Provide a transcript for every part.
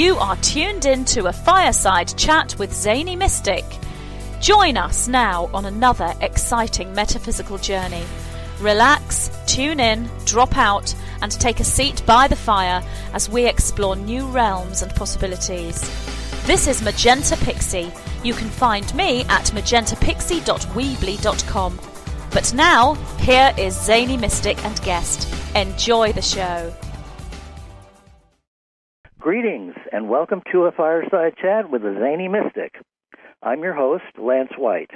You are tuned in to a fireside chat with Zany Mystic. Join us now on another exciting metaphysical journey. Relax, tune in, drop out, and take a seat by the fire as we explore new realms and possibilities. This is Magenta Pixie. You can find me at magentapixie.weebly.com. But now, here is Zany Mystic and guest. Enjoy the show. Greetings and welcome to a fireside chat with the Zany Mystic. I'm your host, Lance White.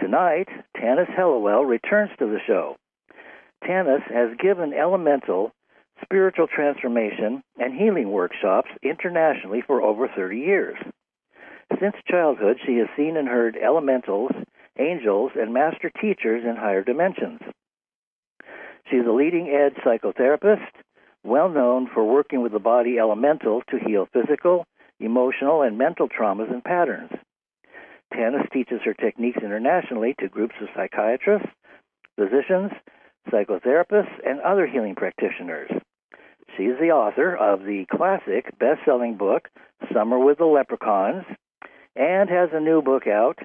Tonight, Tanis Helliwell returns to the show. Tanis has given elemental, spiritual transformation, and healing workshops internationally for over 30 years. Since childhood, she has seen and heard elementals, angels, and master teachers in higher dimensions. She's a leading edge psychotherapist well known for working with the body elemental to heal physical, emotional, and mental traumas and patterns. Tanis teaches her techniques internationally to groups of psychiatrists, physicians, psychotherapists, and other healing practitioners. She is the author of the classic best selling book, Summer with the Leprechauns, and has a new book out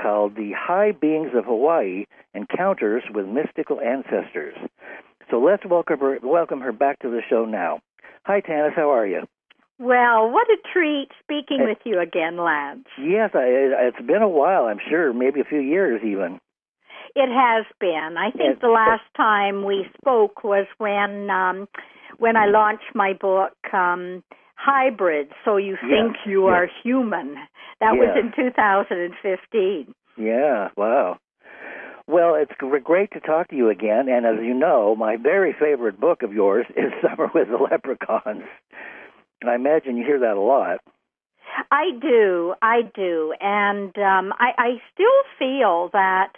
called The High Beings of Hawaii Encounters with Mystical Ancestors. So let's welcome her, welcome her back to the show now. Hi, Tanis. How are you? Well, what a treat speaking with you again, Lance. Yes, I, it's been a while, I'm sure, maybe a few years even. It has been. I think the last time we spoke was when um when I launched my book um Hybrid, so you think yes, you yes. are human. That was in 2015. Yeah, wow. Well, it's great to talk to you again. And as you know, my very favorite book of yours is Summer with the Leprechauns. And I imagine you hear that a lot. I do, I do, and um, I, I still feel that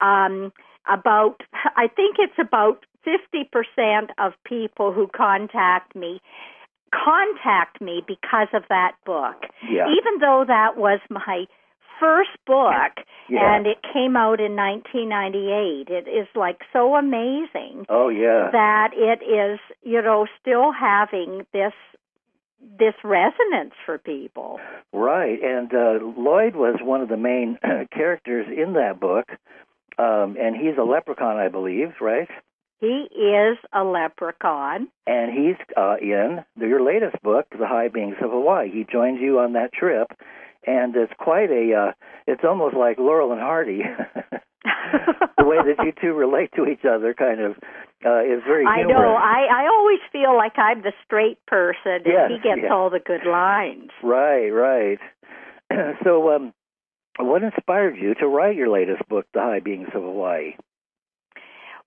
um, about I think it's about fifty percent of people who contact me contact me because of that book. Yeah. Even though that was my first book Yeah. and it came out in 1998, it is like so amazing Oh, yeah. that it is, you know, still having this this resonance for people. Right, and uh, Lloyd was one of the main characters in that book, um, and he's a leprechaun, I believe, right? He is a leprechaun. And he's uh, in your latest book, The High Beings of Hawaii. He joins you on that trip, and it's quite a. Uh, it's almost like Laurel and Hardy. the way that you two relate to each other, kind of, uh, is very. I know. I I always feel like I'm the straight person, and Yes, he gets yes. all the good lines. Right, right. so, um, what inspired you to write your latest book, The High Beings of Hawaii?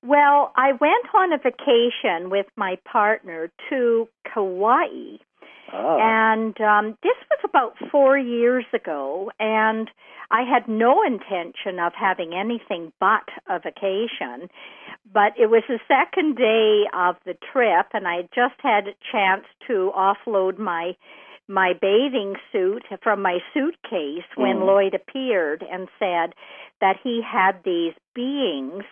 Well, I went on a vacation with my partner to Kauai, Ah, and um, this was about four years ago, and I had no intention of having anything but a vacation. But it was the second day of the trip, and I had just had a chance to offload my my bathing suit from my suitcase when Mm. Lloyd appeared and said that he had these beings,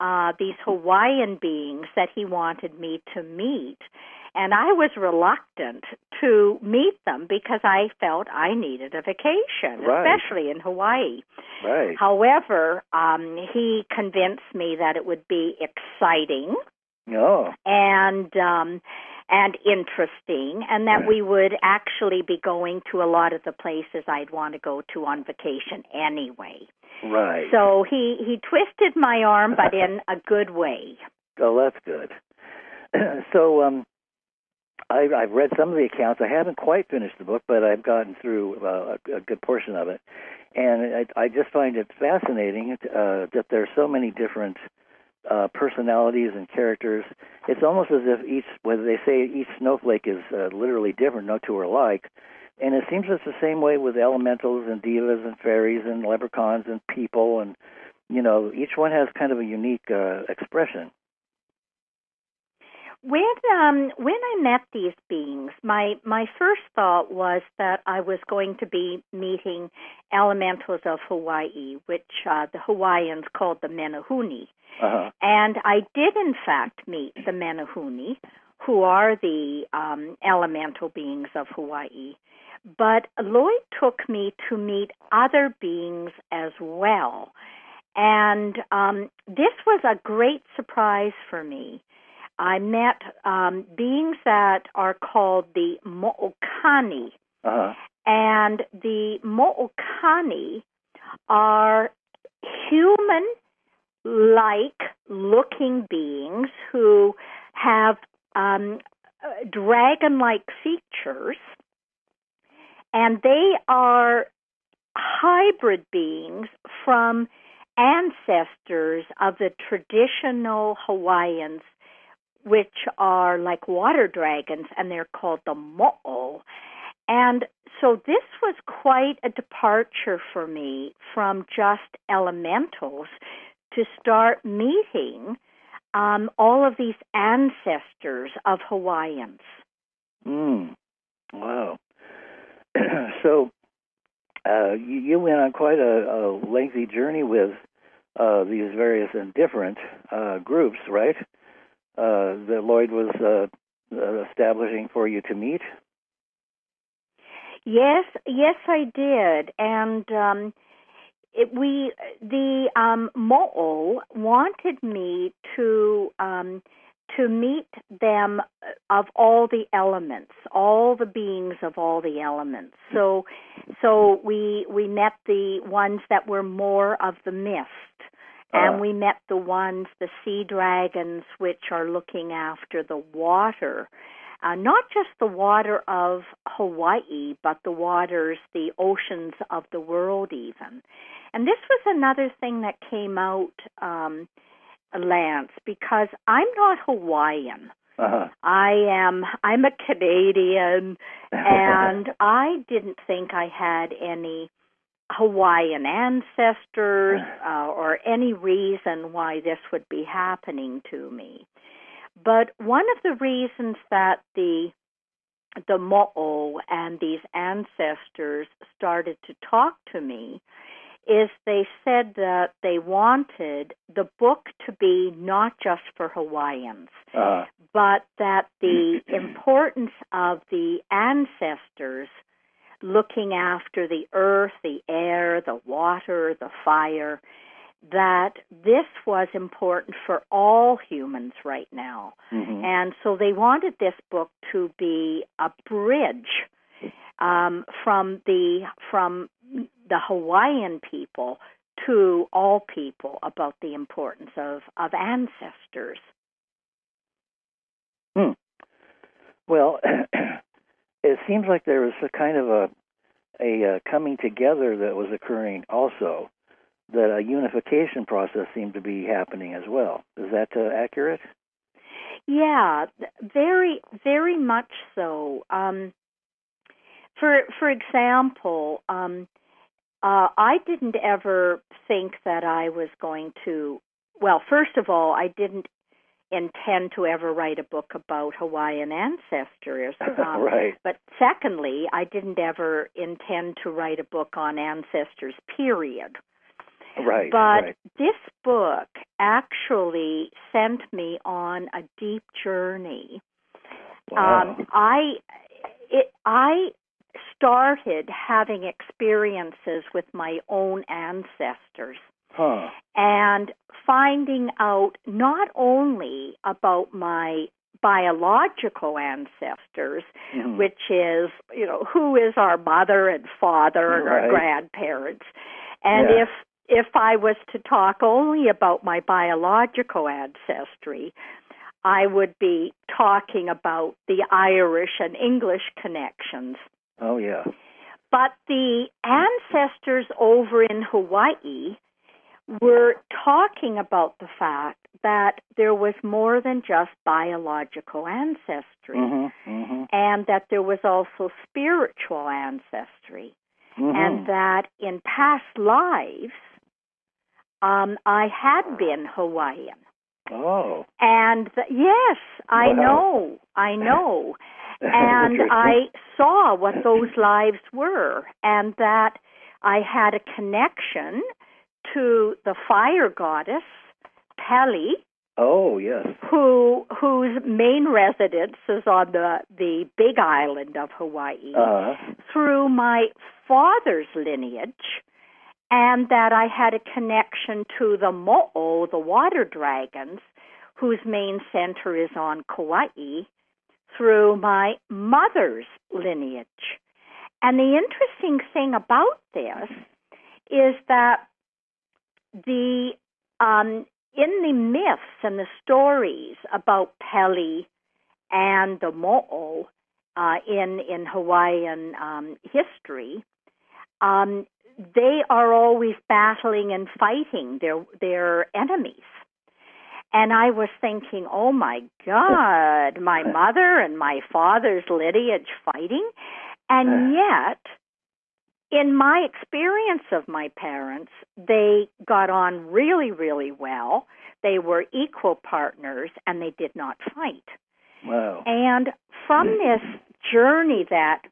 uh, these Hawaiian beings that he wanted me to meet. And I was reluctant to meet them because I felt I needed a vacation, Right. especially in Hawaii. right. However, um, he convinced me that it would be exciting Oh, and um, and interesting, and that we would actually be going to a lot of the places I'd want to go to on vacation anyway. right. So he he twisted my arm, but in a good way. Oh, that's good. so, um, I, I've read some of the accounts. I haven't quite finished the book, but I've gotten through uh, a, a good portion of it, and I, I just find it fascinating uh, that there are so many different uh, personalities and characters. It's almost as if each, whether they say each snowflake is uh, literally different, no two are alike. And it seems it's the same way with elementals and devas and fairies and leprechauns and people, and you know, each one has kind of a unique uh, expression. When um when I met these beings, my my first thought was that I was going to be meeting elementals of Hawaii, which uh, the Hawaiians called the Menehune. Uh-huh. And I did, in fact, meet the Menehune, who are the um, elemental beings of Hawaii. But Lloyd took me to meet other beings as well. And um, this was a great surprise for me. I met um, beings that are called the Mo'okani. Uh-huh. And the Mo'okani are human like looking beings who have um, dragon like features, and they are hybrid beings from ancestors of the traditional Hawaiians, which are like water dragons, and they're called the mo'o. And so this was quite a departure for me from just elementals to start meeting um, all of these ancestors of Hawaiians. Mm. Wow. so uh, you, you, went on quite a, a lengthy journey with uh, these various and different uh, groups, right? Uh, that Lloyd was uh, establishing for you to meet. Yes, yes, I did, and um, it, we the um, mo'o wanted me to um, to meet them of all the elements, all the beings of all the elements. So, so we we met the ones that were more of the mist, and uh. we met the ones, the sea dragons, which are looking after the water. Uh, not just the water of Hawaii, but the waters, the oceans of the world, even. And this was another thing that came out, um, Lance, because I'm not Hawaiian. Uh-huh. I am. I'm a Canadian, and I didn't think I had any Hawaiian ancestors uh, or any reason why this would be happening to me. But one of the reasons that the the mo'o and these ancestors started to talk to me is they said that they wanted the book to be not just for Hawaiians, uh, but that the importance of the ancestors looking after the earth, the air, the water, the fire, that this was important for all humans right now. Mm-hmm. And so they wanted this book to be a bridge um, from the from the Hawaiian people to all people about the importance of, of ancestors. Hmm. Well, it seems like there was a kind of a a uh, coming together that was occurring also. That a unification process seemed to be happening as well. Is that uh, accurate? Yeah, very, very much so. Um, for for example, um, uh, I didn't ever think that I was going to. Well, first of all, I didn't intend to ever write a book about Hawaiian ancestors. Um, right. But secondly, I didn't ever intend to write a book on ancestors, period. Right. But right. this book actually sent me on a deep journey. Wow. Um, I it I started having experiences with my own ancestors. Huh. And finding out not only about my biological ancestors, mm-hmm. which is, you know, who is our mother and father and right. our grandparents. And yeah. if if I was to talk only about my biological ancestry, I would be talking about the Irish and English connections. Oh, yeah. But the ancestors over in Hawaii were talking about the fact that there was more than just biological ancestry mm-hmm, mm-hmm. and that there was also spiritual ancestry mm-hmm. and that in past lives um, I had been Hawaiian. Oh. And th- yes, I wow. know, I know. and I saw what those lives were, and that I had a connection to the fire goddess, Pele, Oh yes. who whose main residence is on the the Big Island of Hawaii, Uh, through my father's lineage, and that I had a connection to the Mo'o, the water dragons, whose main center is on Kauai, through my mother's lineage. And the interesting thing about this is that the um, in the myths and the stories about Pele and the Mo'o uh, in in Hawaiian um, history, um, they are always battling and fighting their their enemies. And I was thinking, oh my God, my mother and my father's lineage fighting, and yet in my experience of my parents, they got on really, really well. They were equal partners and they did not fight. wow. And from this journey that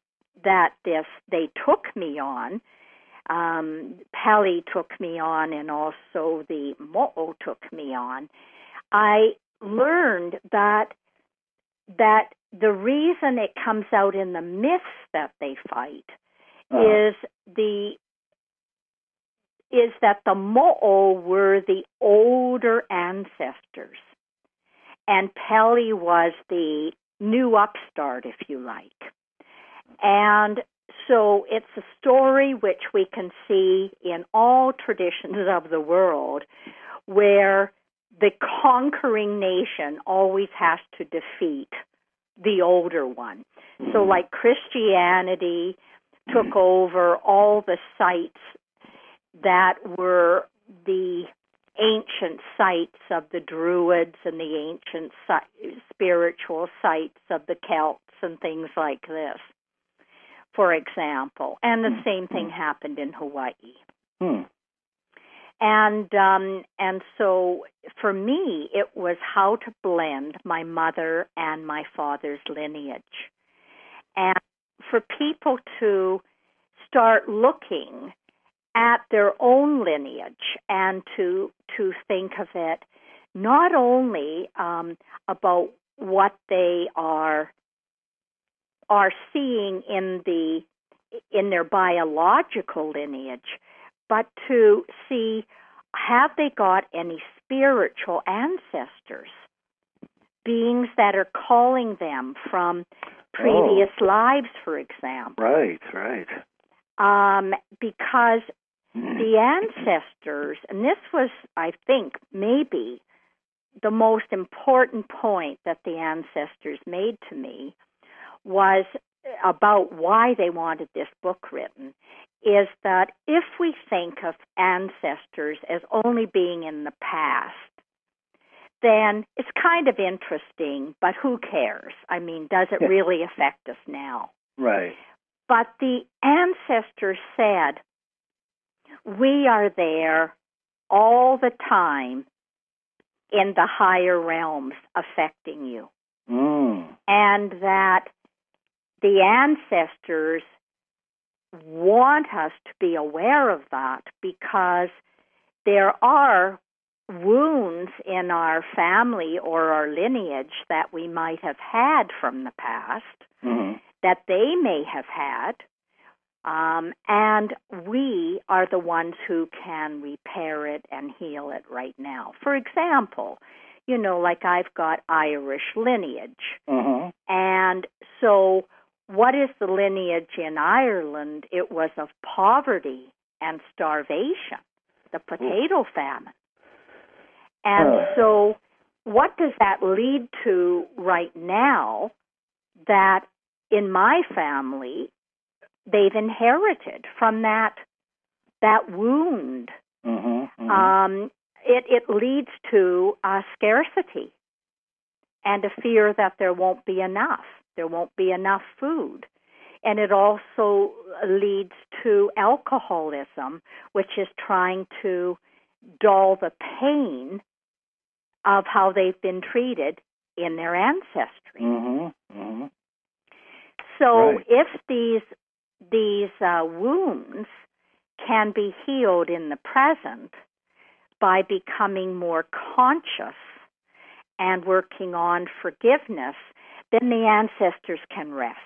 that this they took me on, um, Pele took me on, and also the Mo'o took me on. I learned that that the reason it comes out in the myths that they fight Uh, is the is that the Mo'o were the older ancestors, and Pele was the new upstart, if you like. And so it's a story which we can see in all traditions of the world where the conquering nation always has to defeat the older one. So, like Christianity took over all the sites that were the ancient sites of the Druids and the ancient si- spiritual sites of the Celts and things like this, for example. And the same thing happened in Hawaii. hmm. And um, and so for me, it was how to blend my mother and my father's lineage, and for people to start looking at their own lineage and to to think of it not only um, about what they are are seeing in the in their biological lineage, but to see have they got any spiritual ancestors, beings that are calling them from previous lives, for example, Right, right. um, because the ancestors, and this was, I think, maybe the most important point that the ancestors made to me was about why they wanted this book written is that if we think of ancestors as only being in the past, then it's kind of interesting, but who cares? I mean, does it really affect us now? Right. But the ancestors said, we are there all the time in the higher realms affecting you. Mm. And that the ancestors want us to be aware of that because there are wounds in our family or our lineage that we might have had from the past hmm that they may have had. Um, and we are the ones who can repair it and heal it right now. For example, you know, like I've got Irish lineage. hmm And so, what is the lineage in Ireland? It was of poverty and starvation, the potato famine. And Huh. so, what does that lead to right now? That in my family, they've inherited from that that wound. hmm hmm Um, it it leads to uh, scarcity and a fear that there won't be enough. There won't be enough food. And it also leads to alcoholism, which is trying to dull the pain of how they've been treated in their ancestry. hmm hmm So Right. if these these uh, wounds can be healed in the present by becoming more conscious and working on forgiveness, then the ancestors can rest.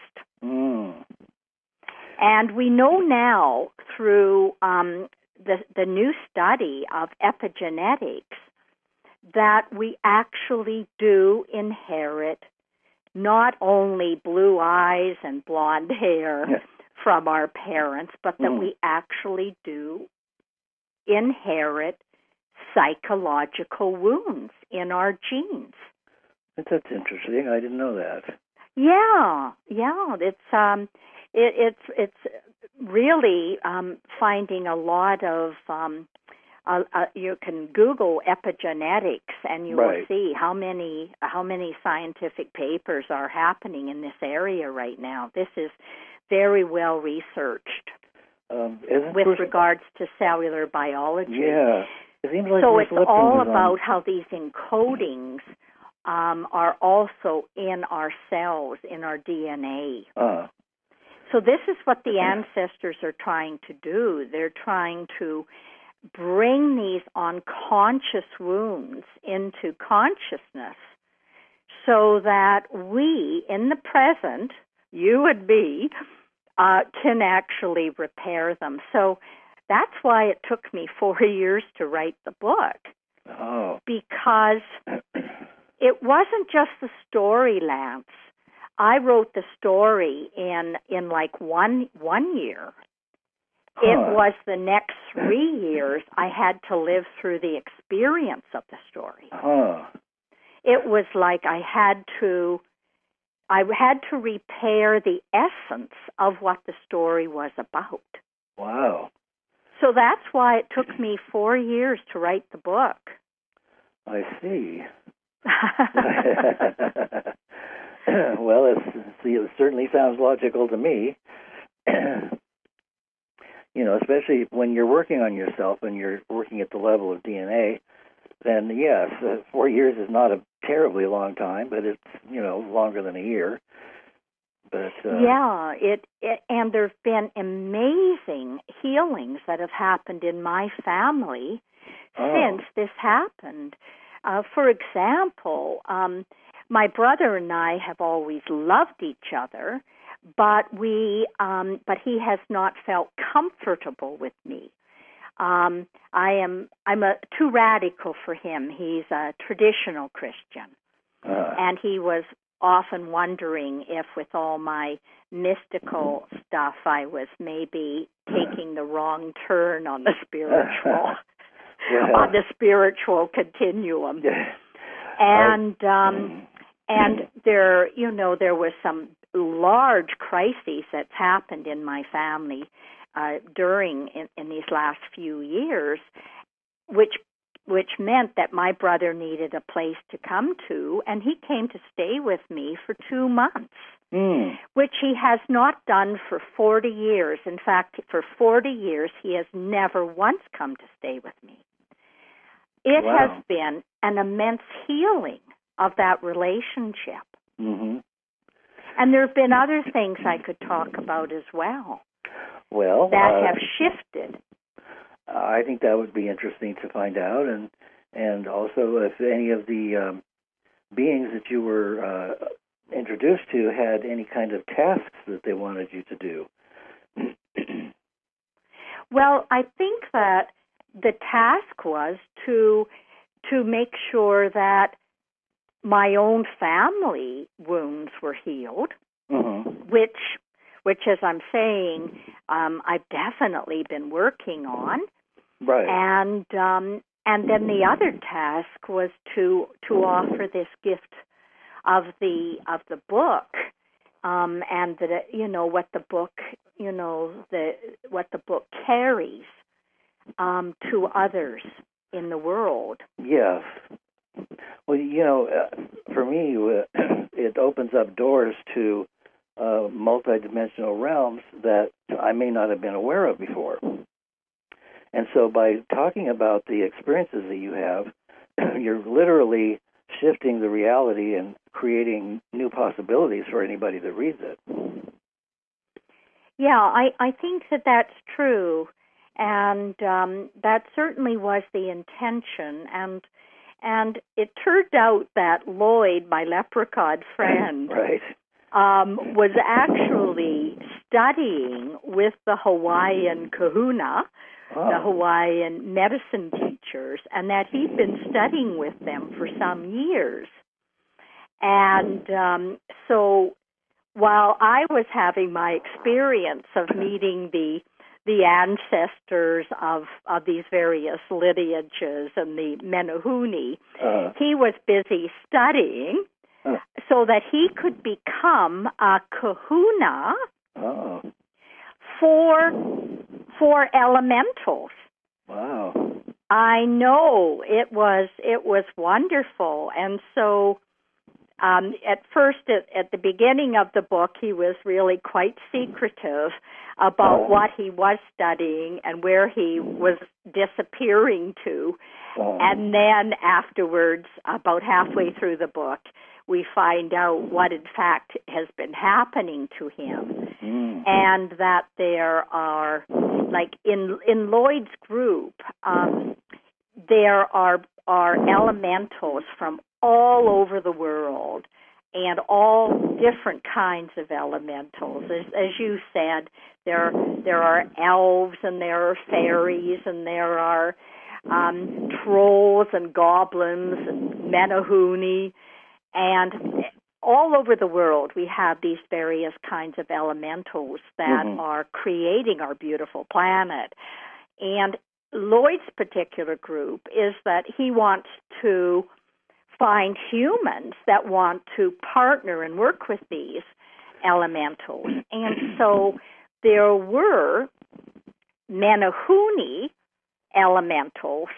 Mm. And we know now through um, the, the new study of epigenetics that we actually do inherit not only blue eyes and blonde hair Yeah. from our parents, but that Mm. we actually do inherit psychological wounds in our genes. That's, that's interesting. I didn't know that. Yeah, yeah, it's um, it, it's it's really um, finding a lot of um, uh, uh, you can Google epigenetics and you will see how many how many scientific papers are happening in this area right now. This is very well researched Um, with regards to cellular biology. Yeah. It seems like so it's all about how these encodings um, are also in our cells, in our DNA. Uh, So this is what the ancestors are trying to do. They're trying to bring these unconscious wounds into consciousness so that we in the present, you and me, uh, can actually repair them. So that's why it took me four years to write the book oh. because it wasn't just the story, Lance. I wrote the story in in like one one year. Huh. It was the next three years I had to live through the experience of the story. Huh. It was like I had to I had to repair the essence of what the story was about. Wow. So that's why it took me four years to write the book. I see. well, it's, see, it certainly sounds logical to me. you know, especially when you're working on yourself and you're working at the level of DNA, then yes, uh, four years is not a terribly long time, but it's you know longer than a year. But uh, yeah, it, it and there've been amazing healings that have happened in my family Oh. since this happened. Uh, for example, um, my brother and I have always loved each other, but we um, but he has not felt comfortable with me. Um, I am I'm a too radical for him. He's a traditional Christian uh, and he was often wondering if with all my mystical stuff I was maybe taking the wrong turn on the spiritual yeah. on the spiritual continuum Yeah. and Mm. um and there you know there was some large crises that's happened in my family uh during in, in these last few years which which meant that my brother needed a place to come to and he came to stay with me for 2 months Mm. which he has not done for 40 years in fact for 40 years he has never once come to stay with me it Wow. has been an immense healing of that relationship hmm and there have been other things I could talk about as well Well, that uh, have shifted. I think that would be interesting to find out, and and also if any of the um, beings that you were uh, introduced to had any kind of tasks that they wanted you to do. Well, I think that the task was to to make sure that my own family wounds were healed, hmm which which as I'm saying, um, I've definitely been working on. Right. and um, and then the other task was to to offer this gift of the of the book um, and the you know what the book you know the what the book carries um, to others in the world. Yes. Well, you know, uh, for me, uh, it opens up doors to uh, multidimensional realms that I may not have been aware of before. And so, by talking about the experiences that you have, you're literally shifting the reality and creating new possibilities for anybody that reads it. Yeah, I I think that that's true, and um, that certainly was the intention, and And it turned out that Lloyd, my leprechaun friend, right. um, was actually studying with the Hawaiian kahuna, Oh. the Hawaiian medicine teachers, and that he'd been studying with them for some years. And um, so while I was having my experience of meeting the the ancestors of, of these various lineages and the Menehune, Uh, he was busy studying Huh. so that he could become a kahuna oh. for for elementals. Wow. I know it was it was wonderful, and so um, at first, at, at the beginning of the book, he was really quite secretive about what he was studying and where he was disappearing to. Oh. And then afterwards, about halfway through the book, we find out what in fact has been happening to him Mm. and that there are like in in Lloyd's group um, there are are elementals from all over the world and all different kinds of elementals as, as you said there there are elves and there are fairies and there are um, trolls and goblins and menehune and all over the world, we have these various kinds of elementals that Mhm. are creating our beautiful planet. And Lloyd's particular group is that he wants to find humans that want to partner and work with these elementals. And so there were Menehune elementals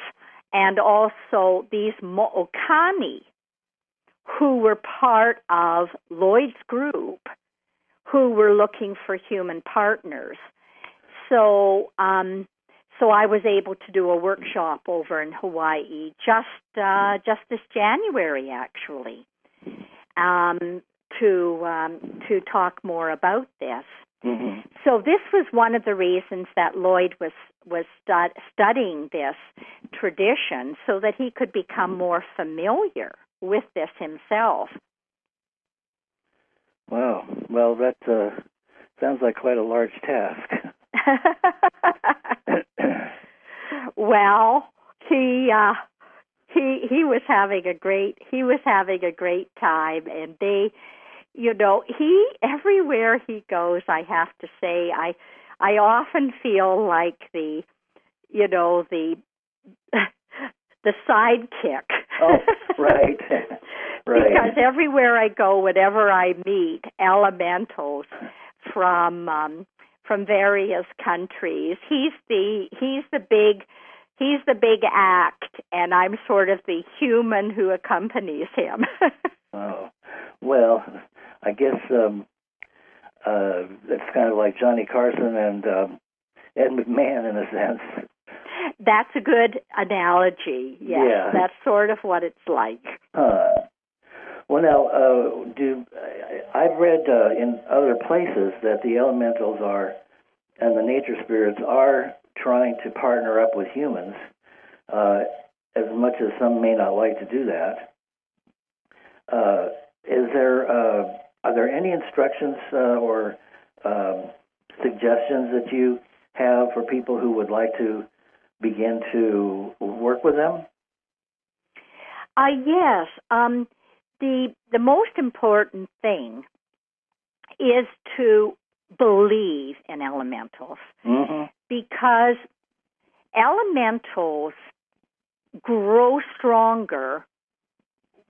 and also these Mo'okani who were part of Lloyd's group who were looking for human partners. So, um, so I was able to do a workshop over in Hawaii just uh, just this January, actually, um, to um, to talk more about this. hmm So this was one of the reasons that Lloyd was was stud- studying this tradition so that he could become more familiar with this himself. Wow. Well, that uh, sounds like quite a large task. well, he uh he he was having a great he was having a great time and they you know, he everywhere he goes, I have to say I I often feel like the you know, the the sidekick. oh, right. right. Because everywhere I go, whenever I meet elementals from um, from various countries, he's the he's the big he's the big act, and I'm sort of the human who accompanies him. Oh, well, I guess um, uh, it's kind of like Johnny Carson and um, Ed McMahon in a sense. That's a good analogy. Yes, Yeah. that's sort of what it's like. Huh. Well, now, uh, do I've read uh, in other places that the elementals are and the nature spirits are trying to partner up with humans, uh, as much as some may not like to do that. Uh, is there uh, are there any instructions uh, or um, suggestions that you have for people who would like to begin to work with them? Uh, yes. Um, the the most important thing is to believe in elementals Mm-hmm. because elementals grow stronger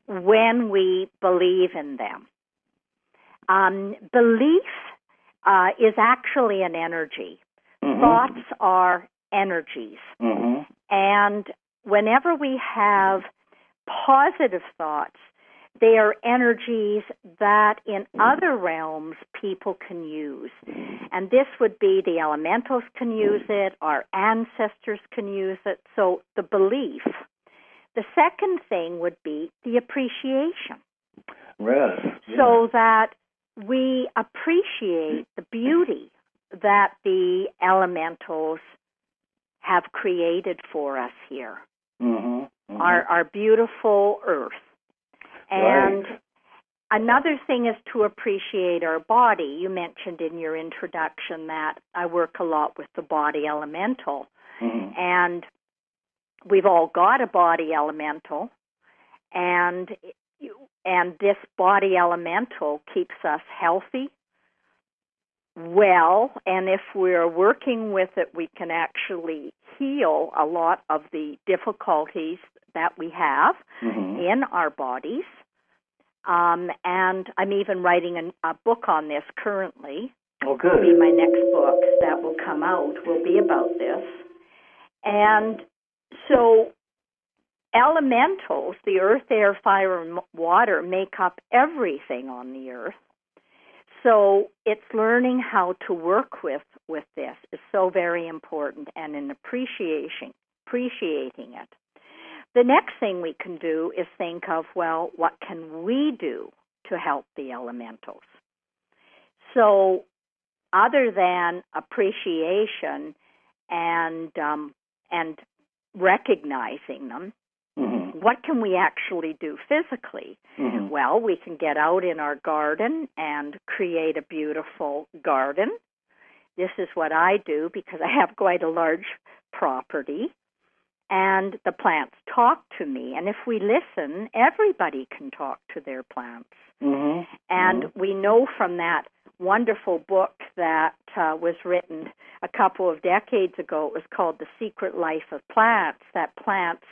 when we believe in them. Um, belief uh, is actually an energy. Mm-hmm. Thoughts are energies. Mm-hmm. And whenever we have positive thoughts, they are energies that in other realms people can use. And this would be the elementals can use it, our ancestors can use it. So the belief. The second thing would be the appreciation. Yes. So that we appreciate the beauty that the elementals have created for us here. Mm-hmm. Mhm. our our beautiful earth. And Right. another thing is to appreciate our body. You mentioned in your introduction that I work a lot with the body elemental Mhm. and we've all got a body elemental and and this body elemental keeps us healthy well and if we're working with it we can actually heal a lot of the difficulties that we have Mhm. in our bodies um, and i'm even writing an, a book on this currently Oh, will be good. my next book that will come out will be about this. And so elementals, the earth, air, fire, and water make up everything on the earth. So it's learning how to work with with this is so very important and in appreciation appreciating it. The next thing we can do is think of well, what can we do to help the elementals? So other than appreciation and um, and recognizing them, Mhm. what can we actually do physically? Mhm. Well, we can get out in our garden and create a beautiful garden. This is what I do because I have quite a large property. And the plants talk to me. And if we listen, everybody can talk to their plants. Mhm. And Mhm. we know from that wonderful book that uh, was written a couple of decades ago, it was called The Secret Life of Plants, that plants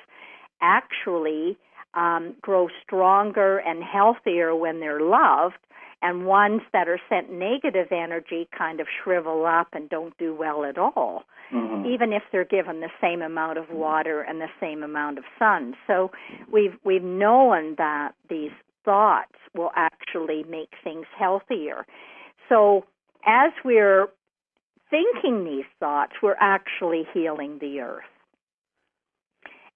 actually um, grow stronger and healthier when they're loved, and ones that are sent negative energy kind of shrivel up and don't do well at all Mhm. even if they're given the same amount of water and the same amount of sun. So we've we've known that these thoughts will actually make things healthier. So as we're thinking these thoughts, we're actually healing the earth.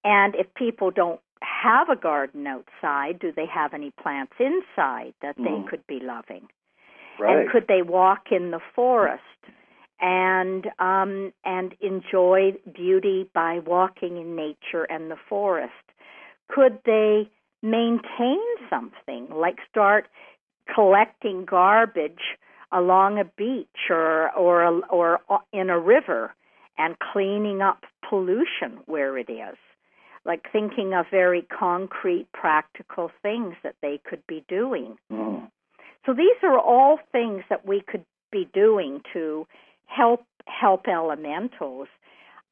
And if people don't have a garden outside, do they have any plants inside that they Mhm. could be loving? Right. and could they walk in the forest and um, and enjoy beauty by walking in nature and the forest? Could they maintain something like start collecting garbage along a beach or or or in a river and cleaning up pollution where it is? Like thinking of very concrete, practical things that they could be doing. Mhm. So these are all things that we could be doing to help help elementals.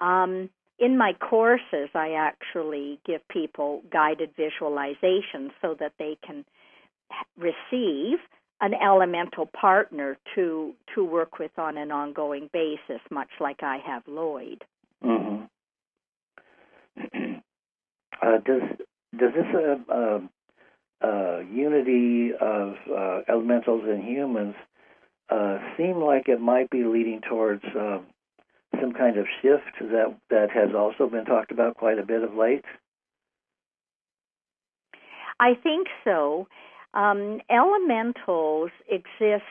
Um, in my courses, I actually give people guided visualizations so that they can receive an elemental partner to to work with on an ongoing basis, much like I have Lloyd. Mhm. uh, does does this uh, uh, uh, unity of elementals and humans seem like it might be leading towards uh, some kind of shift that that has also been talked about quite a bit of late? I think so. Um, elementals exist.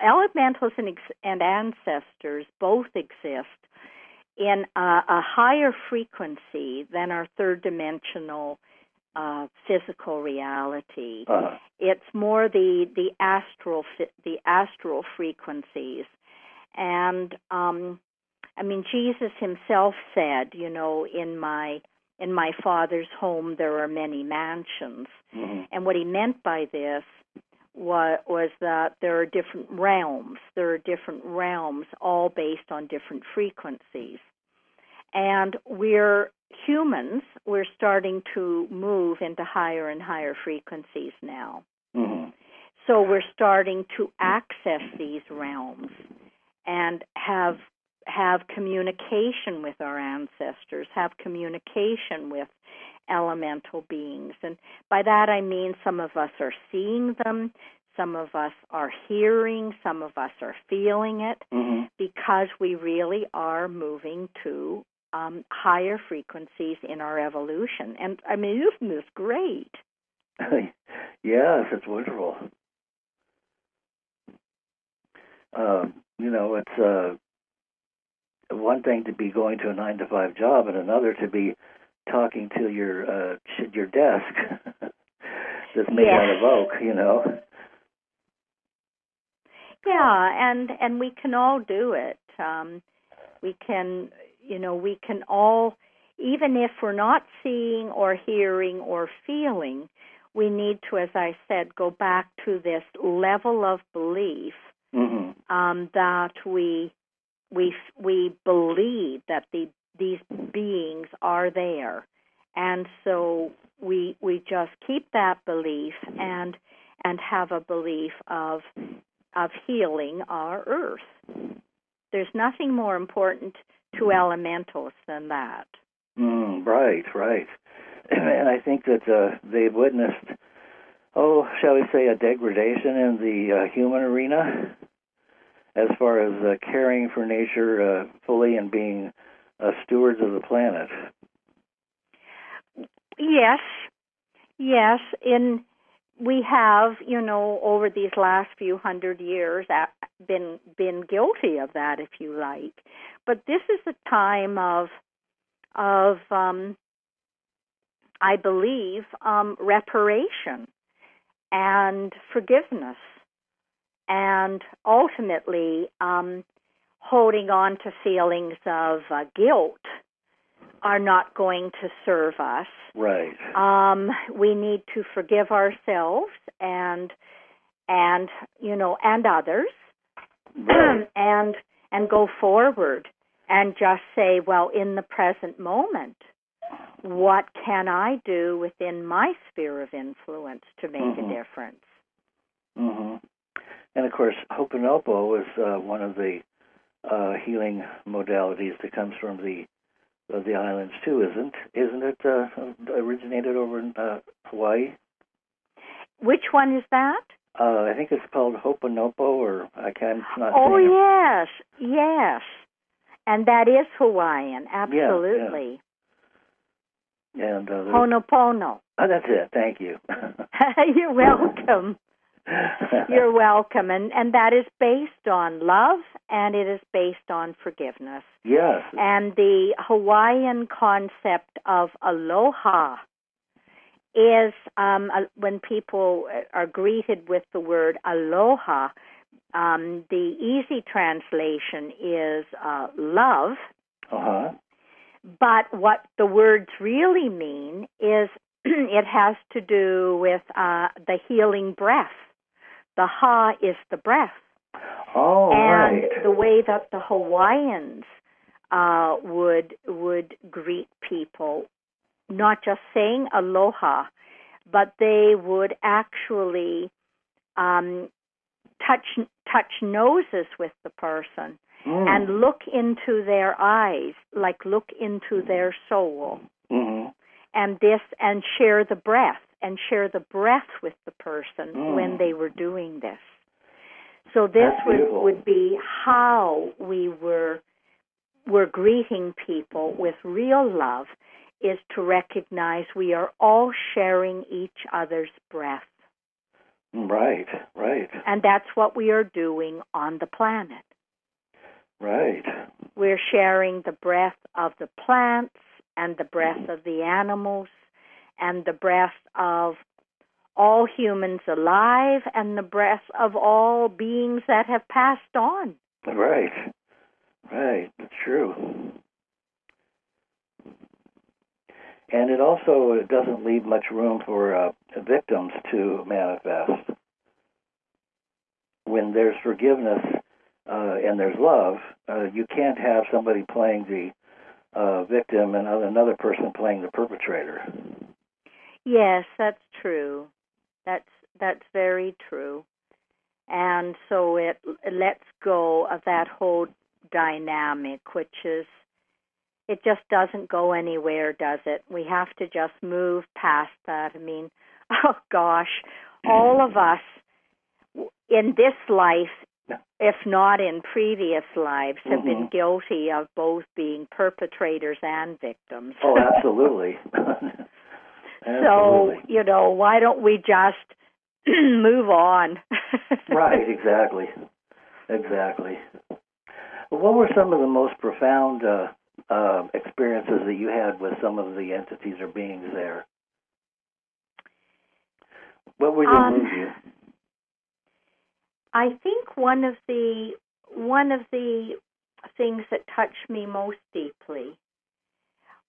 Elementals and, and ancestors both exist in a, a higher frequency than our third dimensional uh, physical reality. Uh, It's more the the astral fi- the astral frequencies, and um, I mean Jesus himself said, you know, in my in my father's home there are many mansions, mhm. and what he meant by this was, was that there are different realms. There are different realms, all based on different frequencies. And we're humans, we're starting to move into higher and higher frequencies now. Mhm. So we're starting to access these realms and have have communication with our ancestors, have communication with elemental beings. And by that I mean some of us are seeing them, some of us are hearing, some of us are feeling it Mhm. because we really are moving to um, higher frequencies in our evolution. And I mean, isn't this great? yes, it's wonderful. Um, you know, it's uh, one thing to be going to a nine to five job, and another to be talking to your uh, your desk that's made yeah. out of oak, you know. Yeah, and and we can all do it. Um, we can, you know, we can all, even if we're not seeing or hearing or feeling, we need to, as I said, go back to this level of belief mm-hmm. um, that we we we believe that the these beings are there, and so we we just keep that belief and and have a belief of of healing our earth. There's nothing more important to elementals than that. Mm, right, right. And I think that uh, they've witnessed, oh, shall we say, a degradation in the uh, human arena as far as uh, caring for nature uh, fully and being uh, stewards of the planet. Yes, yes. In we have, you know, over these last few hundred years, been been guilty of that, if you like. But this is a time of of um, I believe um, reparation and forgiveness, and ultimately um, holding on to feelings of uh, guilt are not going to serve us. Right. Um, we need to forgive ourselves and and you know and others, right. and and go forward and just say, well, in the present moment, what can I do within my sphere of influence to make mm-hmm. a difference? Mm-hmm. And of course, Ho'oponopo is uh, one of the uh, healing modalities that comes from the of the islands too, isn't isn't it? Uh, originated over in uh, Hawaii. Which one is that? Uh, I think it's called Ho'oponopo, or I can't. Not oh yes, yes, and that is Hawaiian, absolutely. Yeah, yeah. And uh, Ho'oponopono. Oh, that's it. Thank you. You're welcome. You're welcome. And and that is based on love and it is based on forgiveness. Yes. And the Hawaiian concept of aloha is um, when people are greeted with the word aloha, um, the easy translation is uh, love. Uh-huh. But what the words really mean is it has to do with uh, the healing breath the ha is the breath. Oh, and right. the way that the Hawaiians uh, would would greet people, not just saying aloha, but they would actually um, touch touch noses with the person mm. and look into their eyes, like look into their soul, mm-hmm. and this and share the breath and share the breath with the person mm. when they were doing this. So this would, would be how we were were greeting people with real love is to recognize we are all sharing each other's breath. Right, right. And that's what we are doing on the planet. Right. We're sharing the breath of the plants and the breath of the animals and the breath of all humans alive and the breath of all beings that have passed on. Right, right, that's true. And it also doesn't leave much room for uh, victims to manifest. When there's forgiveness uh, and there's love, uh, you can't have somebody playing the uh, victim and another person playing the perpetrator. Yes, that's true. That's that's very true. And so it, it lets go of that whole dynamic, which is it just doesn't go anywhere, does it? We have to just move past that. I mean, oh gosh, all of us in this life, if not in previous lives, have mm-hmm. been guilty of both being perpetrators and victims. Oh, absolutely. So, you know, why don't we just move on? right, exactly. Exactly. What were some of the most profound uh, uh, experiences that you had with some of the entities or beings there? What would Um, move you? I think one of the one of the things that touched me most deeply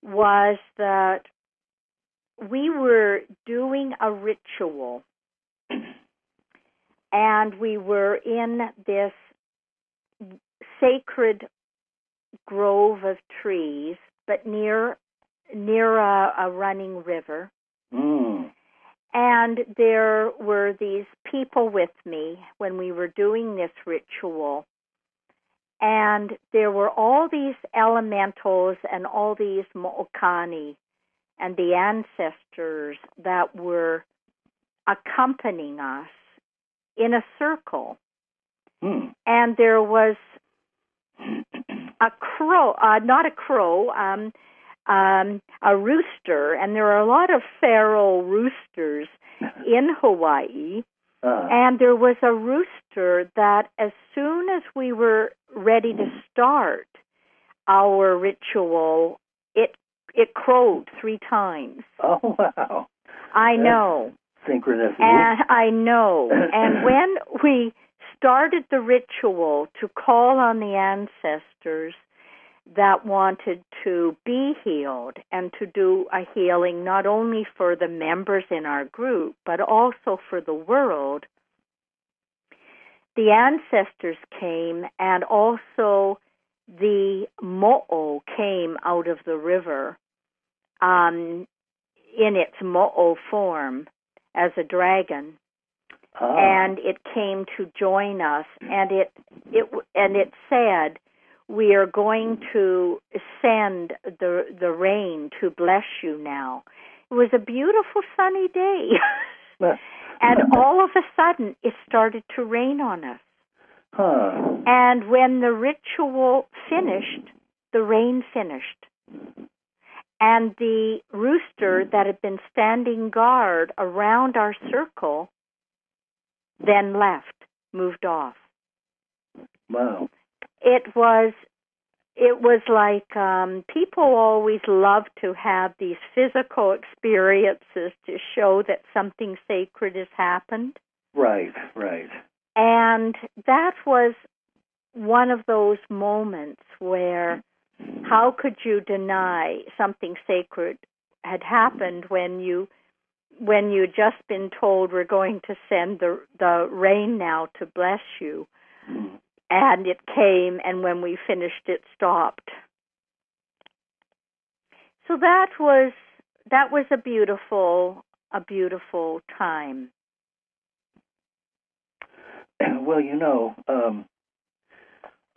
was that we were doing a ritual and we were in this sacred grove of trees but near near a, a running river Mm. and there were these people with me when we were doing this ritual. And there were all these elementals and all these Mo'okani and the ancestors that were accompanying us in a circle. Mm. And there was a crow, uh, not a crow, um, um, a rooster, and there are a lot of feral roosters in Hawaii. Uh, And there was a rooster that, as soon as we were ready to start our ritual, it it crowed three times. oh wow! I Yeah. know, Synchronicity. and I know. And when we started the ritual to call on the ancestors that wanted to be healed and to do a healing not only for the members in our group, but also for the world, the ancestors came and also the mo'o came out of the river um, in its mo'o form as a dragon. Ah. and it came to join us and it it and it said we are going to send the the rain to bless you now. It was a beautiful sunny day. And all of a sudden it started to rain on us. Huh. and when the ritual finished the rain finished and the rooster that had been standing guard around our circle then left, moved off. Wow. It was it was like um people always love to have these physical experiences to show that something sacred has happened. Right. Right. And that was one of those moments where how could you deny something sacred had happened when you when you'd just been told we're going to send the the rain now to bless you? And it came and when we finished it stopped. So that was that was a beautiful a beautiful time. Well, you know, um,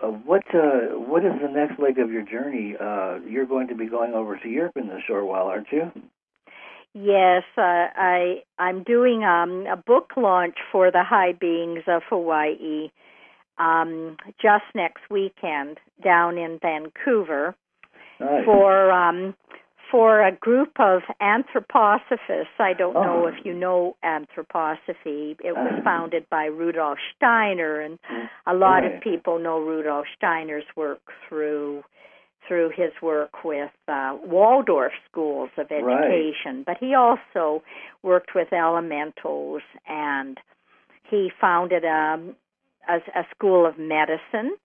uh, what uh, what is the next leg of your journey? Uh, you're going to be going over to Europe in a short while, aren't you? Yes, uh, I I'm doing um, a book launch for the High Beings of Hawaii um, just next weekend down in Vancouver Nice. for um, for a group of anthroposophists. I don't know Oh. if you know anthroposophy. It was Uh. founded by Rudolf Steiner, and a lot Right. of people know Rudolf Steiner's work through through his work with uh, Waldorf schools of Right. education. But he also worked with elementals, and he founded um, a, a school of medicine.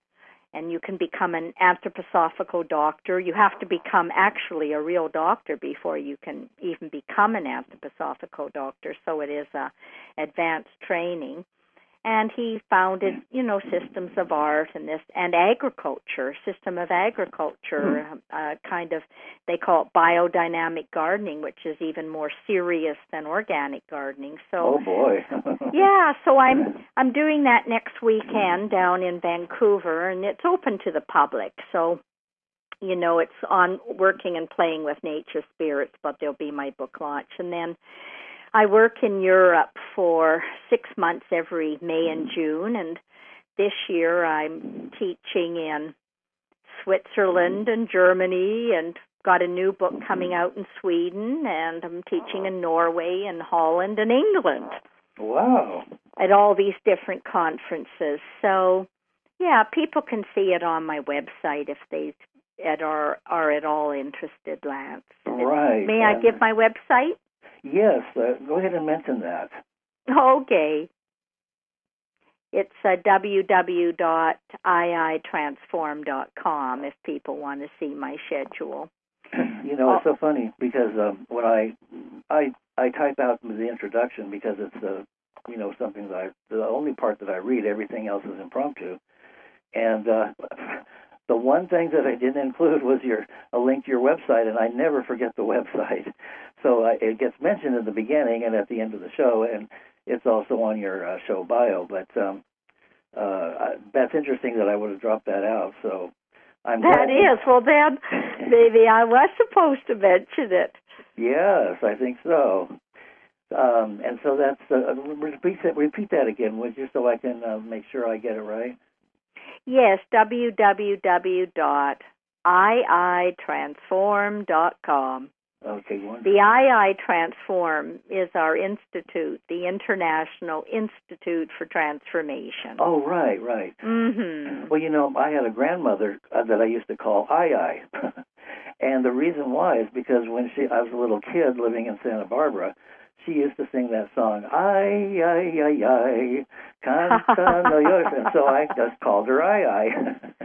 And you can become an anthroposophical doctor. You have to become actually a real doctor before you can even become an anthroposophical doctor. So it is a advanced training and he founded you know systems of art and this and agriculture system of agriculture uh, kind of they call it biodynamic gardening which is even more serious than organic gardening. So oh boy. yeah so i'm i'm doing that next weekend down in vancouver and it's open to the public. So you know it's on working and playing with nature spirits but there'll be my book launch. And then I work in Europe for six months every May and mm-hmm. June, and this year I'm teaching in Switzerland and Germany, and got a new book coming mm-hmm. out in Sweden, and I'm teaching oh. in Norway and Holland and England Wow. at all these different conferences. So, yeah, people can see it on my website if they at are are at all interested, Lance. Right. May I give my website? Yes. Uh, go ahead and mention that. Okay. It's uh, www.iitransform.com if people want to see my schedule. you know, it's so funny because um, when I I I type out the introduction because it's uh, you know something that I the only part that I read. Everything else is impromptu, and uh, the one thing that I didn't include was your a link to your website, and I never forget the website. So uh, it gets mentioned in the beginning and at the end of the show, and it's also on your uh, show bio. But um, uh, that's interesting that I would have dropped that out. So I'm that is well then maybe I was supposed to mention it. Yes, I think so. Um, and so that's uh, repeat that repeat that again, would you, so I can uh, make sure I get it right. Yes, www.iitransform.com. Okay, wonderful. The II Transform is our institute, the International Institute for Transformation. Oh, right, right. Mm-hmm. Well, you know, I had a grandmother uh, that I used to call II. and the reason why is because when she I was a little kid living in Santa Barbara, she used to sing that song, ay, ay, canta and so I just called her II.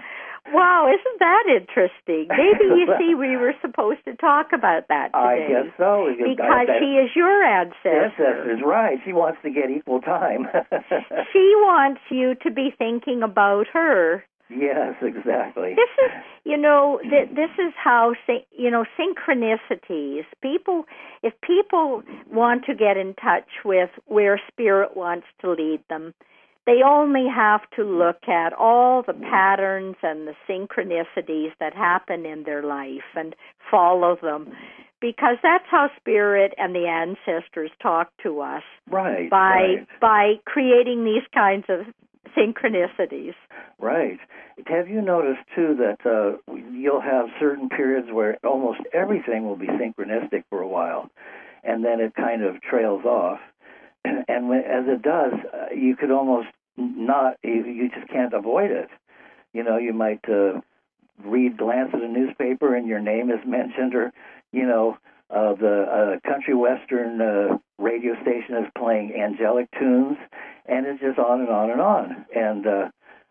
Wow, isn't that interesting? Maybe you see we were supposed to talk about that today. I guess so. Because she is your ancestor. Ancestor's right. She wants to get equal time. she wants you to be thinking about her. Yes, exactly. This is, you know, th- this is how, you know, synchronicities. People, if people want to get in touch with where spirit wants to lead them, they only have to look at all the patterns and the synchronicities that happen in their life and follow them because that's how spirit and the ancestors talk to us right by right. by creating these kinds of synchronicities. Right. Have you noticed too that uh, you'll have certain periods where almost everything will be synchronistic for a while and then it kind of trails off? And when, as it does, uh, you could almost not you, just can't avoid it. You know, you might uh, read, glance at a newspaper, and your name is mentioned, or you know, uh, the uh, country western uh, radio station is playing angelic tunes, and it's just on and on and on. And uh,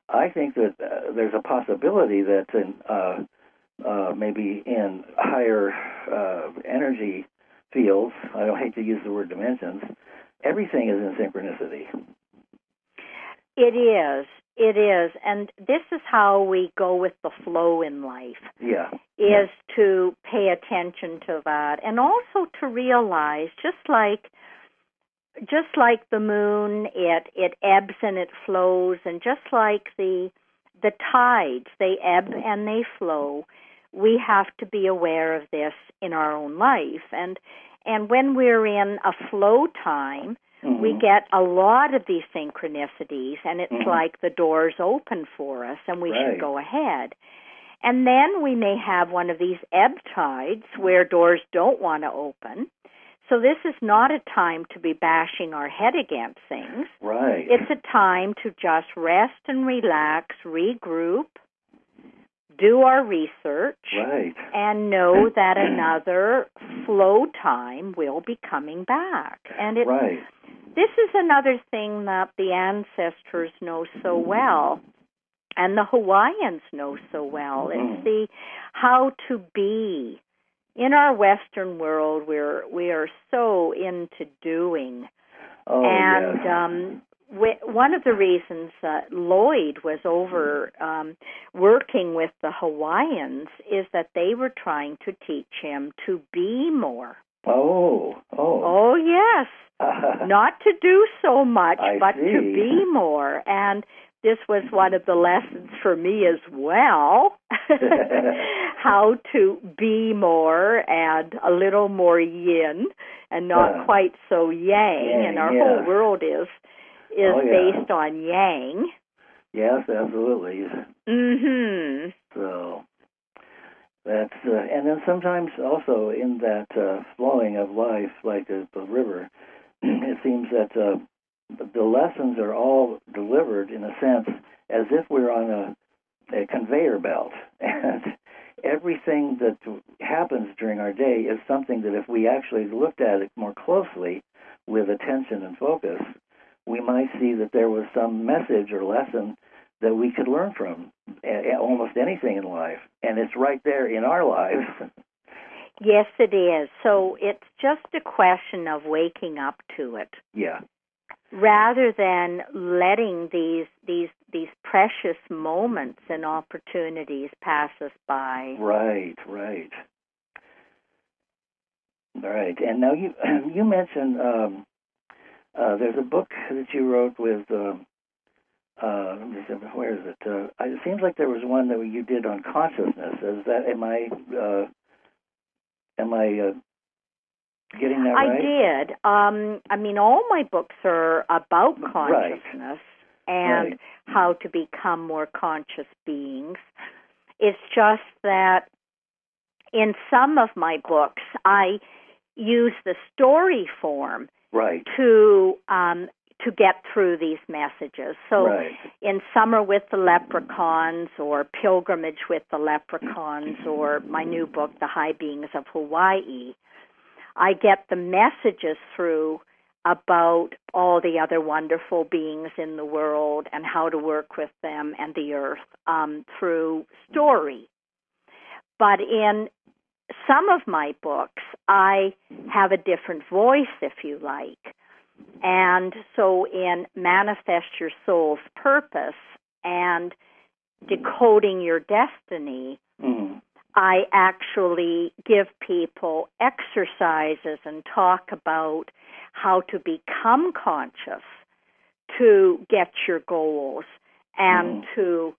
I think that uh, there's a possibility that in, uh, uh, maybe in higher uh, energy fields, I don't hate to use the word dimensions, everything is in synchronicity. It is. It is. And this is how we go with the flow in life. Yeah. Is to pay attention to that and also to realize just like just like the moon it it ebbs and it flows and just like the the tides they ebb and they flow we have to be aware of this in our own life and and when we're in a flow time Mm-hmm. we get a lot of these synchronicities, and it's mm-hmm. like the doors open for us, and we right. should go ahead. And then we may have one of these ebb tides where doors don't want to open. So this is not a time to be bashing our head against things. Right. It's a time to just rest and relax, regroup, do our research, right. and know that another flow time will be coming back. And it right this is another thing that the ancestors know so well and the Hawaiians know so well. It's mm-hmm. the how to be. In our Western world, we're we are so into doing, oh, and yes. um, we, one of the reasons that Lloyd was over um, working with the Hawaiians is that they were trying to teach him to be more. Oh, oh, oh yes not to do so much, I but see. to be more. And this was one of the lessons for me as well how to be more and a little more yin and not quite so yang. yang and our yeah. whole world is is oh, yeah. based on yang. Yes, absolutely. Mhm. So that's uh, and then sometimes also in that uh, flowing of life, like a, the river, it seems that uh, the lessons are all delivered in a sense as if we're on a, a conveyor belt, and everything that happens during our day is something that if we actually looked at it more closely with attention and focus, we might see that there was some message or lesson that we could learn from almost anything in life. And it's right there in our lives. Yes, it is. So it's just a question of waking up to it. Yeah rather than letting these these these precious moments and opportunities pass us by. Right, right, right. And now you you mentioned um, uh, there's a book that you wrote with. Um, uh, where is it? Uh, it seems like there was one that you did on consciousness. Is that am I uh, am I uh, getting that right? I did. Um, I mean, all my books are about consciousness right. and right. how to become more conscious beings. It's just that in some of my books, I use the story form right. to um, to get through these messages. So right. in Summer with the Leprechauns or Pilgrimage with the Leprechauns or my new book, The High Beings of Hawaii, I get the messages through about all the other wonderful beings in the world and how to work with them and the earth um, through story. But in some of my books, I have a different voice, if you like. And so in Manifest Your Soul's Purpose and Decoding Your Destiny, mm-hmm. I actually give people exercises and talk about how to become conscious to get your goals and mm. to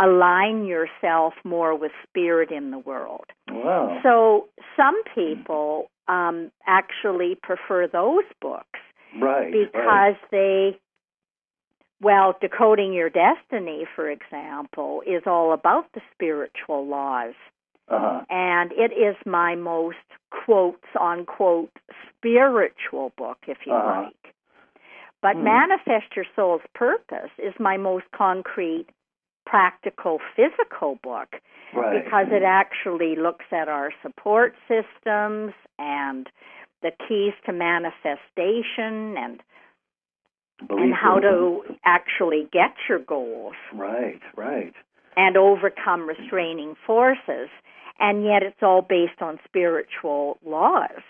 align yourself more with spirit in the world. Wow. So some people um, actually prefer those books right, because right. they well, decoding your destiny, for example, is all about the spiritual laws uh-huh. And it is my most quotes unquote spiritual book, if you uh-huh. like. But hmm. Manifest Your Soul's Purpose is my most concrete, practical, physical book right. because it actually looks at our support systems and the keys to manifestation and Believe and how to actually get your goals. Right, right. And overcome restraining forces and yet it's all based on spiritual laws.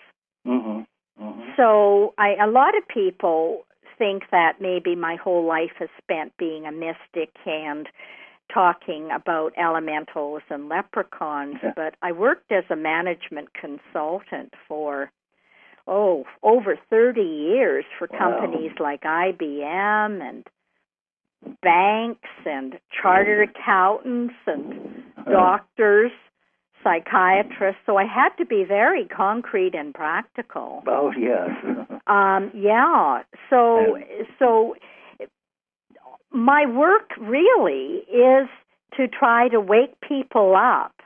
Mm-hmm. Mm-hmm. So I, a lot of people think that maybe my whole life is spent being a mystic and talking about elementals and leprechauns, Yeah. but I worked as a management consultant for oh over 30 years for Wow. companies like IBM and banks and chartered accountants and doctors psychiatrist, so I had to be very concrete and practical. Oh yes. Um, yeah. So so my work really is to try to wake people up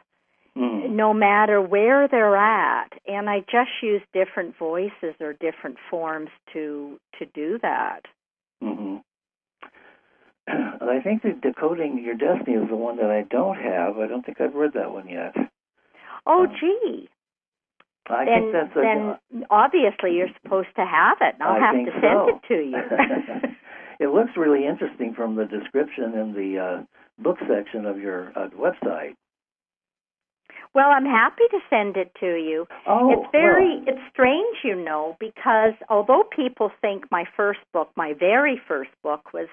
mm. no matter where they're at and I just use different voices or different forms to to do that. hmm I think that decoding your destiny is the one that I don't have. I don't think I've read that one yet. Oh Um, gee. I then think that's a. then obviously you're supposed to have it. And I'll I have to send so. it to you. it looks really interesting from the description in the uh, book section of your uh, website. Well, I'm happy to send it to you. Oh, it's very well, it's strange, you know, because although people think my first book, my very first book was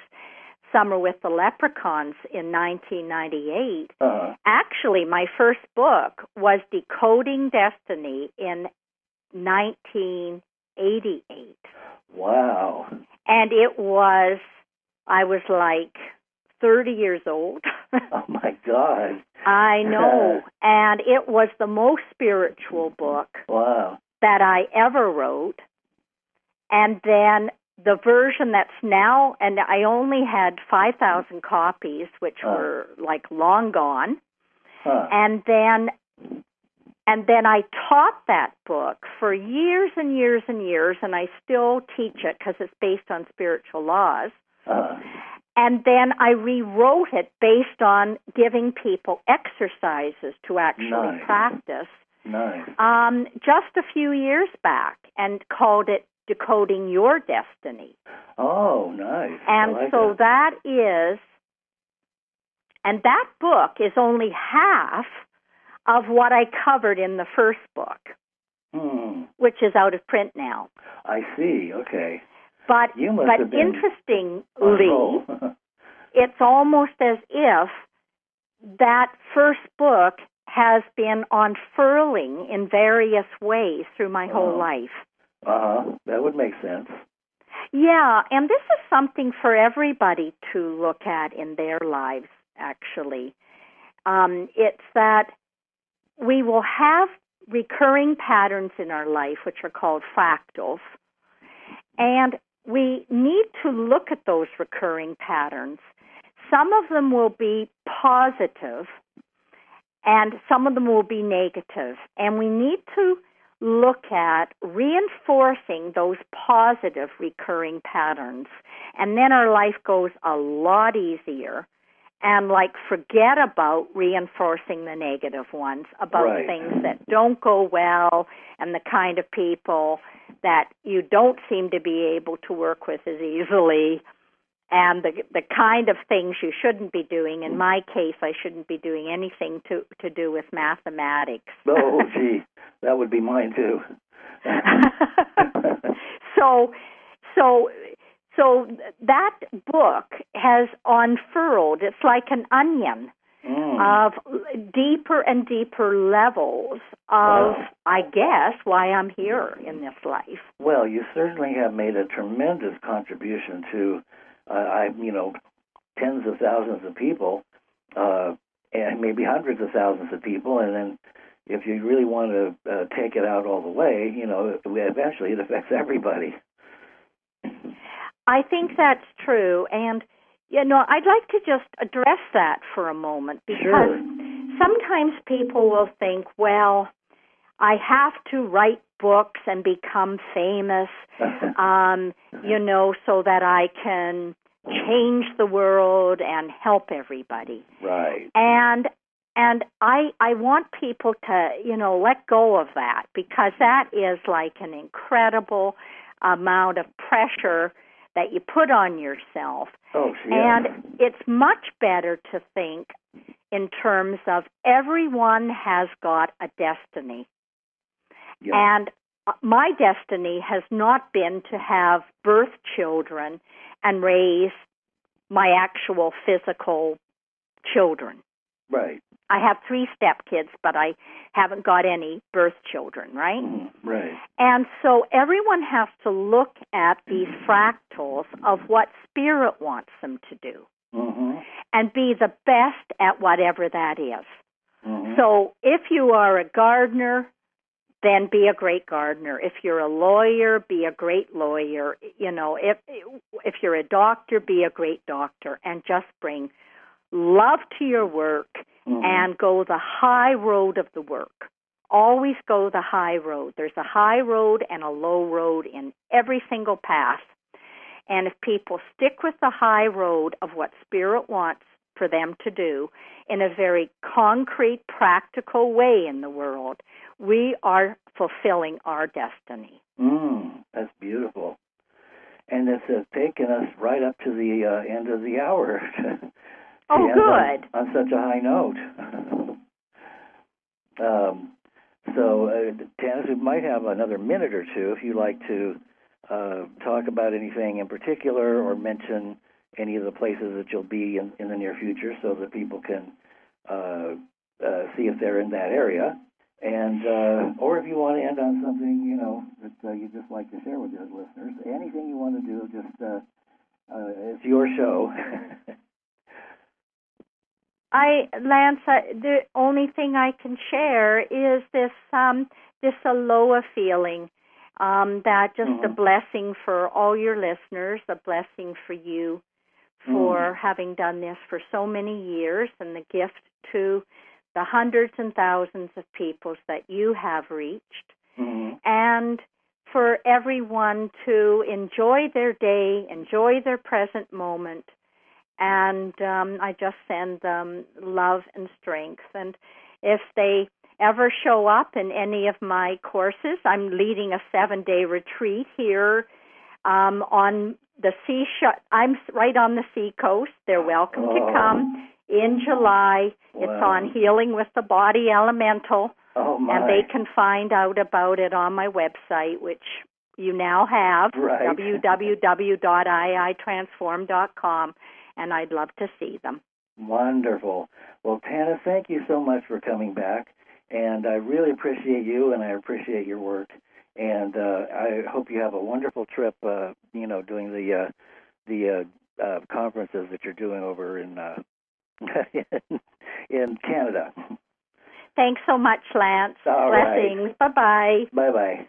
Summer with the Leprechauns in 1998, uh, actually my first book was Decoding Destiny in 1988. wow. And it was I was like 30 years old. Oh my God. I know. and it was the most spiritual book Wow. that I ever wrote. And then the version that's now, and I only had 5,000 copies, which Oh. were like long gone. Huh. And then, and then I taught that book for years and years and years, and I still teach it because it's based on spiritual laws. Uh, and then I rewrote it based on giving people exercises to actually Nice. practice Nice. um, just a few years back and called it Decoding Your Destiny. Oh, nice. And like so that. that is, and that book is only half of what I covered in the first book, Hmm. which is out of print now. I see. Okay. But but interestingly, On a roll. it's almost as if that first book has been unfurling in various ways through my whole Oh. life. uh huh. That would make sense. Yeah, and this is something for everybody to look at in their lives, actually. Um, it's that we will have recurring patterns in our life, which are called fractals, and we need to look at those recurring patterns. Some of them will be positive, and some of them will be negative. and we need to look at reinforcing those positive recurring patterns and then our life goes a lot easier and like forget about reinforcing the negative ones about Right. things that don't go well and the kind of people that you don't seem to be able to work with as easily and the the kind of things you shouldn't be doing in my case I shouldn't be doing anything to to do with mathematics Oh, gee, that would be mine too. so so so that book has unfurled it's like an onion Mm. of deeper and deeper levels of Wow. i guess why i'm here in this life Well, you certainly have made a tremendous contribution to, uh, I, you know, tens of thousands of people, uh, and maybe hundreds of thousands of people. And then, if you really want to uh, take it out all the way, you know, eventually it affects everybody. I think that's true and you know i'd like to just address that for a moment because Sure. sometimes people will think well i have to write books and become famous um, you know, so that I can change the world and help everybody. right. And and I I want people to, you know, let go of that because that is like an incredible amount of pressure that you put on yourself. Oh, yeah. And it's much better to think in terms of everyone has got a destiny. yeah. And uh, my destiny has not been to have birth children and raise my actual physical children. right. I have three stepkids, but I haven't got any birth children, right? Mhm. Right. And so everyone has to look at these fractals of what spirit wants them to do hmm and be the best at whatever that is. hmm So if you are a gardener, then be a great gardener. If you're a lawyer, be a great lawyer. You know, if if you're a doctor, be a great doctor and just bring love to your work Mhm. and go the high road of the work. Always go the high road. There's a high road and a low road in every single path. And if people stick with the high road of what Spirit wants for them to do in a very concrete, practical way in the world, we are fulfilling our destiny. Mm, that's beautiful. And it's uh, taken us right up to the uh, end of the hour. Oh, good. On, on such a high note. um, so, uh, Tanis, we might have another minute or two if you'd like to uh, talk about anything in particular or mention any of the places that you'll be in, in the near future so that people can uh, uh, see if they're in that area. And uh, or if you want to end on something, you know, that uh, you'd just like to share with your listeners, anything you want to do, just uh, uh, it's your show. I, Lance, I, the only thing I can share is this um, this aloha feeling. Um, that just a Mhm. blessing for all your listeners, a blessing for you for Mhm. having done this for so many years, and the gift to the hundreds and thousands of peoples that you have reached, hmm and for everyone to enjoy their day, enjoy their present moment, and um, I just send them love and strength. And if they ever show up in any of my courses, I'm leading a seven day retreat here um, on the sea. Sh- I'm right on the sea coast. They're welcome Oh. to come in July. It's on Healing with the Body Elemental, Oh my. and they can find out about it on my website, which you now have Right. www.iitransform.com, and I'd love to see them. Wonderful. Well, Tana, thank you so much for coming back, and I really appreciate you, and I appreciate your work, and uh, I hope you have a wonderful trip. Uh, you know, doing the uh, the uh, uh, conferences that you're doing over in uh, in Canada. Thanks so much, Lance. All right. Blessings. Bye bye. Bye bye.